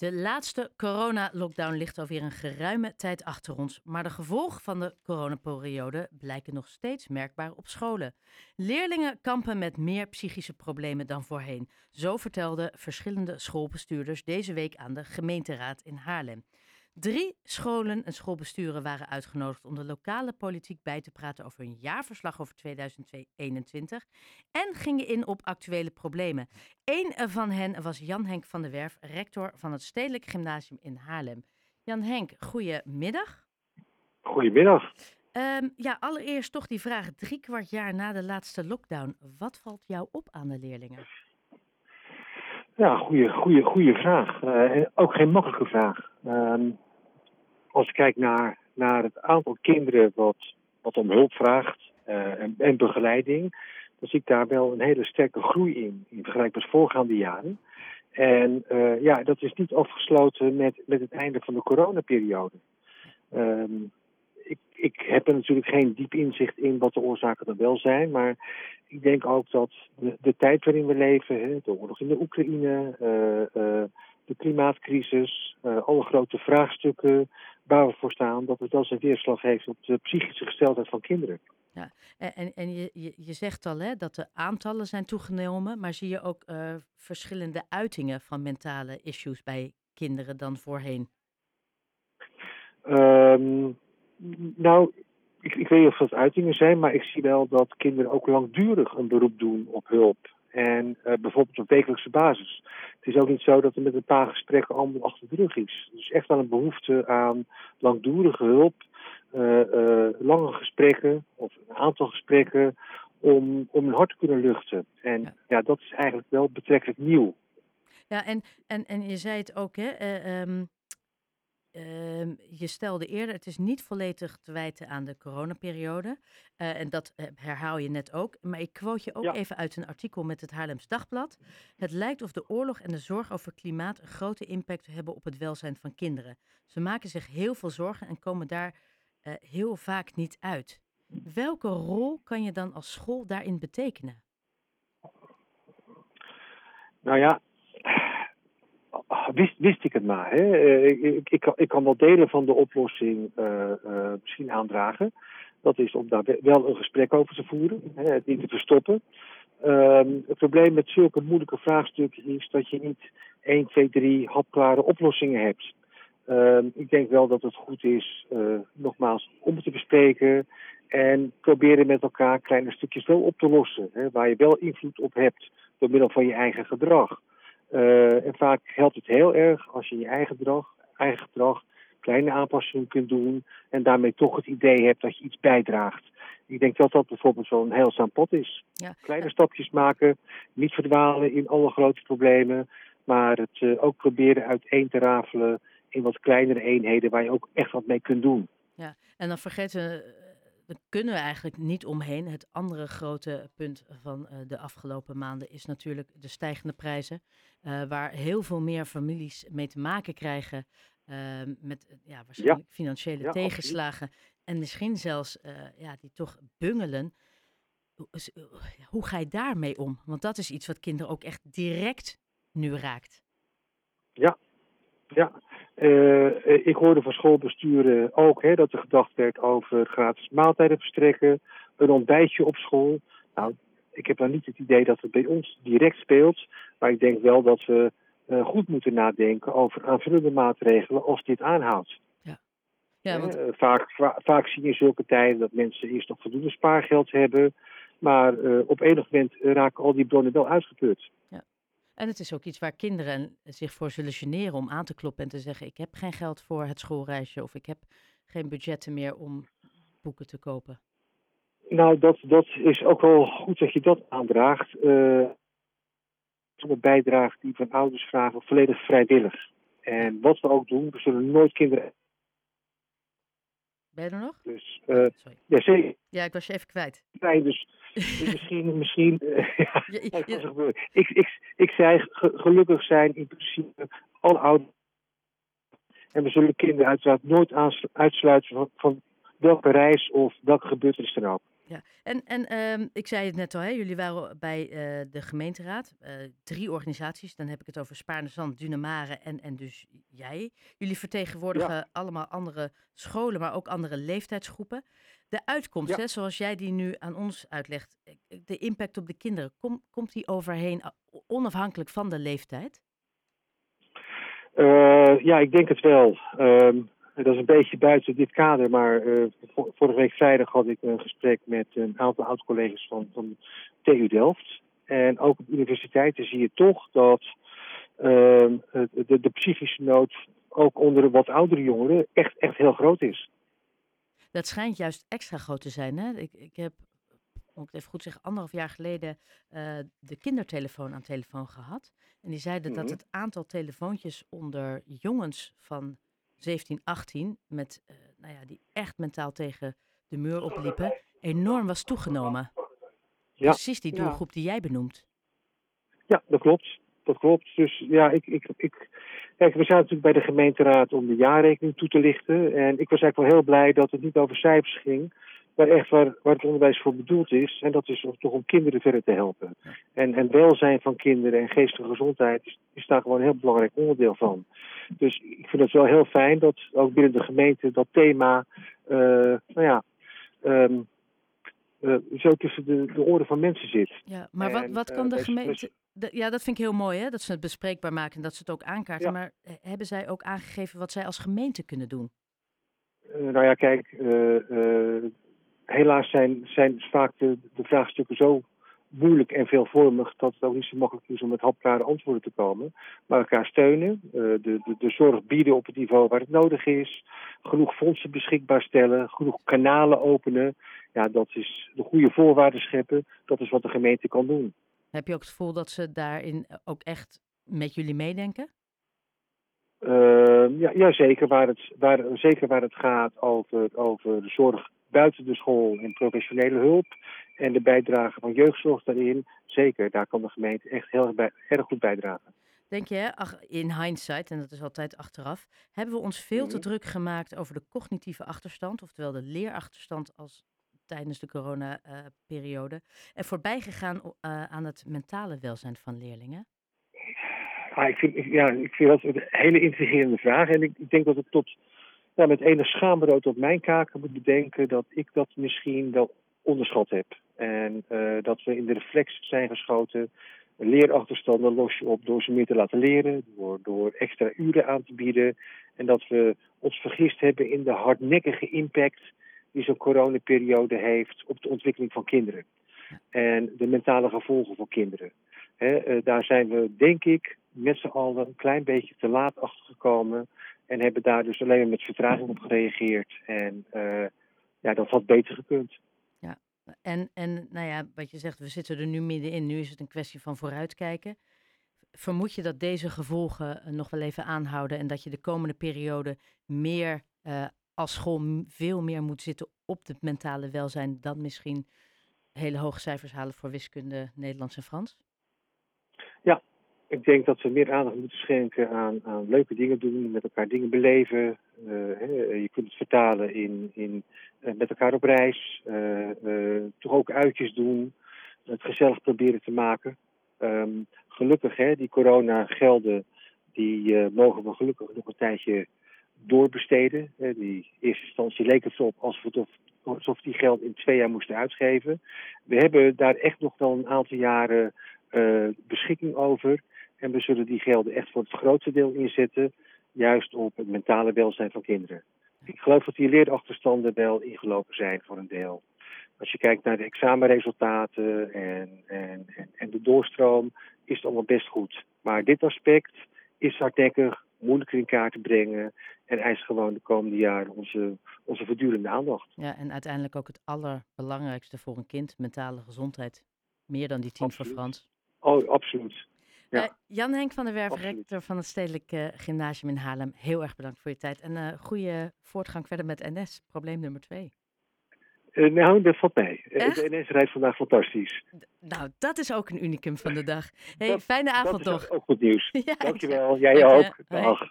De laatste corona-lockdown ligt alweer een geruime tijd achter ons. Maar de gevolgen van de coronaperiode blijken nog steeds merkbaar op scholen. Leerlingen kampen met meer psychische problemen dan voorheen. Zo vertelden verschillende schoolbestuurders deze week aan de gemeenteraad in Haarlem. Drie scholen en schoolbesturen waren uitgenodigd om de lokale politiek bij te praten over hun jaarverslag over 2021 en gingen in op actuele problemen. Eén van hen was Jan Henk van der Werf, rector van het Stedelijk Gymnasium in Haarlem. Jan Henk, goedemiddag. Goedemiddag. Um, ja, allereerst toch die vraag, drie kwart jaar na de laatste lockdown. Wat valt jou op aan de leerlingen? Ja, goede, goede, goede vraag. Uh, ook geen makkelijke vraag. Uh, als ik kijk naar, naar het aantal kinderen wat, wat om hulp vraagt uh, en, en, begeleiding, dan zie ik daar wel een hele sterke groei in, in vergelijking met voorgaande jaren. En uh, ja, dat is niet afgesloten met, met het einde van de coronaperiode. Um, ik, ik heb er natuurlijk geen diep inzicht in wat de oorzaken dan wel zijn. Maar ik denk ook dat de, de tijd waarin we leven, hè, de oorlog in de Oekraïne, uh, de klimaatcrisis, alle grote vraagstukken waar we voor staan, dat het wel zijn weerslag heeft op de psychische gesteldheid van kinderen. Ja, en, en je, je, je zegt al hè, dat de aantallen zijn toegenomen, maar zie je ook verschillende uitingen van mentale issues bij kinderen dan voorheen? Um, nou, ik, ik, weet niet of dat uitingen zijn, maar ik zie wel dat kinderen ook langdurig een beroep doen op hulp. En uh, bijvoorbeeld op wekelijkse basis. Het is ook niet zo dat er met een paar gesprekken allemaal achter de rug is. Er is echt wel een behoefte aan langdurige hulp, uh, uh, lange gesprekken of een aantal gesprekken om, om een hart te kunnen luchten. En ja. ja, dat is eigenlijk wel betrekkelijk nieuw. Ja, en, en, en je zei het ook, hè? Um Uh, je stelde eerder, het is niet volledig te wijten aan de coronaperiode. Uh, en dat herhaal je net ook. Maar ik quote je ook ja. even uit een artikel met het Haarlems Dagblad. Het lijkt of de oorlog en de zorg over klimaat een grote impact hebben op het welzijn van kinderen. Ze maken zich heel veel zorgen en komen daar uh, heel vaak niet uit. Welke rol kan je dan als school daarin betekenen? Nou ja, wist, wist ik het maar. Hè. Ik, ik, ik, kan, ik kan wel delen van de oplossing uh, uh, misschien aandragen. Dat is om daar wel een gesprek over te voeren, hè, het niet te verstoppen. Um, het probleem met zulke moeilijke vraagstukken is dat je niet 1, 2, 3 hapklare oplossingen hebt. Um, ik denk wel dat het goed is, nogmaals, om te bespreken en proberen met elkaar kleine stukjes wel op te lossen. Hè, waar je wel invloed op hebt door middel van je eigen gedrag. Uh, en vaak helpt het heel erg als je je eigen gedrag, eigen gedrag kleine aanpassingen kunt doen en daarmee toch het idee hebt dat je iets bijdraagt. Ik denk dat dat bijvoorbeeld wel een heilzaam pad is. Ja. Kleine stapjes maken, niet verdwalen in alle grote problemen, maar het uh, ook proberen uiteen te rafelen in wat kleinere eenheden waar je ook echt wat mee kunt doen. Ja, en dan vergeten daar kunnen we eigenlijk niet omheen. Het andere grote punt van uh, de afgelopen maanden is natuurlijk de stijgende prijzen. Uh, waar heel veel meer families mee te maken krijgen uh, met ja, waarschijnlijk ja. financiële ja, tegenslagen. Absoluut. En misschien zelfs ja, die toch bungelen. Hoe ga je daarmee om? Want dat is iets wat kinderen ook echt direct nu raakt. Ja, ja. Uh, ik hoorde van schoolbesturen ook hè, dat er gedacht werd over gratis maaltijden verstrekken, een ontbijtje op school. Nou, ik heb dan niet het idee dat het bij ons direct speelt, maar ik denk wel dat we uh, goed moeten nadenken over aanvullende maatregelen als dit aanhoudt. Ja. Ja, want... uh, vaak, va vaak zie je in zulke tijden dat mensen eerst nog voldoende spaargeld hebben, maar op enig moment raken al die bronnen wel uitgeput. Ja. En het is ook iets waar kinderen zich voor zullen generen om aan te kloppen en te zeggen: Ik heb geen geld voor het schoolreisje of ik heb geen budgetten meer om boeken te kopen. Nou, dat, dat is ook wel goed dat je dat aandraagt. Uh, bijdrage die van ouders vragen volledig vrijwillig. En wat we ook doen, we zullen nooit kinderen. Ben je er nog? Dus, uh, ja, zeker. Ja, ik was je even kwijt. Nee, dus misschien, misschien uh, ja. Ik, ik, ik zei ge, gelukkig zijn in principe alle ouders. En we zullen kinderen uiteraard nooit uitsluiten van, van welke reis of welke gebeurtenis dan ook. Ja, en, en ehm, ik zei het net al, hè, jullie waren bij uh, de gemeenteraad, uh, drie organisaties. Dan heb ik het over Spaarne Zand, Dunamare en, en dus jij. Jullie vertegenwoordigen ja. allemaal andere scholen, maar ook andere leeftijdsgroepen. De uitkomst, ja. hè, zoals jij die nu aan ons uitlegt, de impact op de kinderen, kom, komt die overheen onafhankelijk van de leeftijd? Uh, ja, ik denk het wel. Um, dat is een beetje buiten dit kader, maar uh, vorige week vrijdag had ik een gesprek met een aantal oud-collega's van, van TU Delft. En ook op universiteiten zie je toch dat uh, de, de psychische nood ook onder de wat oudere jongeren echt, echt heel groot is. Dat schijnt juist extra groot te zijn. Hè? Ik, ik heb, moet ik het even goed zeggen, anderhalf jaar geleden uh, de kindertelefoon aan telefoon gehad. En die zeiden mm -hmm. dat het aantal telefoontjes onder jongens van 17, 18, met, uh, nou ja, die echt mentaal tegen de muur opliepen, enorm was toegenomen. Ja. Precies die doelgroep die jij benoemt. Ja, dat klopt. Dat klopt. Dus ja, ik, ik, ik, kijk, we zijn natuurlijk bij de gemeenteraad om de jaarrekening toe te lichten. En ik was eigenlijk wel heel blij dat het niet over cijfers ging, maar echt waar, waar het onderwijs voor bedoeld is. En dat is toch om kinderen verder te helpen. En, en welzijn van kinderen en geestelijke gezondheid is, is daar gewoon een heel belangrijk onderdeel van. Dus ik vind het wel heel fijn dat ook binnen de gemeente dat thema, uh, nou ja, um, uh, zo tussen de, de oren van mensen zit. Ja, maar wat, wat kan de uh, gemeente... De, ja, dat vind ik heel mooi, hè? dat ze het bespreekbaar maken en dat ze het ook aankaarten. Ja. Maar hebben zij ook aangegeven wat zij als gemeente kunnen doen? nou ja, kijk, helaas zijn, zijn vaak de, de vraagstukken zo moeilijk en veelvormig dat het ook niet zo makkelijk is om met hapklare antwoorden te komen. Maar elkaar steunen, uh, de, de, de zorg bieden op het niveau waar het nodig is, genoeg fondsen beschikbaar stellen, genoeg kanalen openen. Ja, dat is de goede voorwaarden scheppen. Dat is wat de gemeente kan doen. Heb je ook het gevoel dat ze daarin ook echt met jullie meedenken? Uh, ja, ja, zeker. Waar het, waar, zeker waar het gaat over, over de zorg buiten de school en professionele hulp. En de bijdrage van jeugdzorg daarin, zeker, daar kan de gemeente echt heel bij, erg goed bijdragen. Denk je, ach, in hindsight, en dat is altijd achteraf, hebben we ons veel te druk gemaakt over de cognitieve achterstand, oftewel de leerachterstand als tijdens de coronaperiode, uh, en voorbij gegaan uh, aan het mentale welzijn van leerlingen? Ah, ik, vind, ja, ik vind dat een hele intrigerende vraag. En ik, ik denk dat het tot ja, met enig schaamrood op mijn kaken moet bedenken dat ik dat misschien wel onderschat heb. En uh, dat we in de reflex zijn geschoten. Leerachterstanden los je op door ze meer te laten leren, door, door extra uren aan te bieden. En dat we ons vergist hebben in de hardnekkige impact die zo'n coronaperiode heeft op de ontwikkeling van kinderen. En de mentale gevolgen voor kinderen. He, uh, daar zijn we, denk ik, met z'n allen een klein beetje te laat achtergekomen. En hebben daar dus alleen maar met vertraging op gereageerd. En uh, ja, dat had beter gekund. Ja, en, en nou ja, wat je zegt, we zitten er nu middenin. Nu is het een kwestie van vooruitkijken. Vermoed je dat deze gevolgen nog wel even aanhouden en dat je de komende periode meer uh, als school veel meer moet zitten op het mentale welzijn dan misschien hele hoge cijfers halen voor wiskunde, Nederlands en Frans? Ja, ik denk dat we meer aandacht moeten schenken aan, aan leuke dingen doen, met elkaar dingen beleven. Hè, je kunt het vertalen in, in uh, met elkaar op reis, uh, toch ook uitjes doen, het gezellig proberen te maken. Um, gelukkig, hè, die coronagelden, die mogen we gelukkig nog een tijdje doorbesteden. die eerste instantie leek het op alsof, het of, alsof die geld in twee jaar moesten uitgeven. We hebben daar echt nog wel een aantal jaren beschikking over. En we zullen die gelden echt voor het grootste deel inzetten, juist op het mentale welzijn van kinderen. Ik geloof dat die leerachterstanden wel ingelopen zijn voor een deel. Als je kijkt naar de examenresultaten en, en, en, en de doorstroom, is het allemaal best goed. Maar dit aspect is hardnekkig, moeilijker in kaart te brengen en eist gewoon de komende jaren onze, onze voortdurende aandacht. Ja, en uiteindelijk ook het allerbelangrijkste voor een kind, mentale gezondheid. Meer dan die tien voor Frans. Oh, absoluut. Ja. Uh, Jan Henk van der Werf, Absoluut. rector van het Stedelijk uh, Gymnasium in Haarlem. Heel erg bedankt voor je tijd en uh, goede voortgang verder met NS, probleem nummer twee. nou, dat valt mee. De NS rijdt vandaag fantastisch. D nou, dat is ook een unicum van de dag. Hey, dat, fijne avond dat toch. ook goed nieuws. ja, Dankjewel, jij ook. Dag.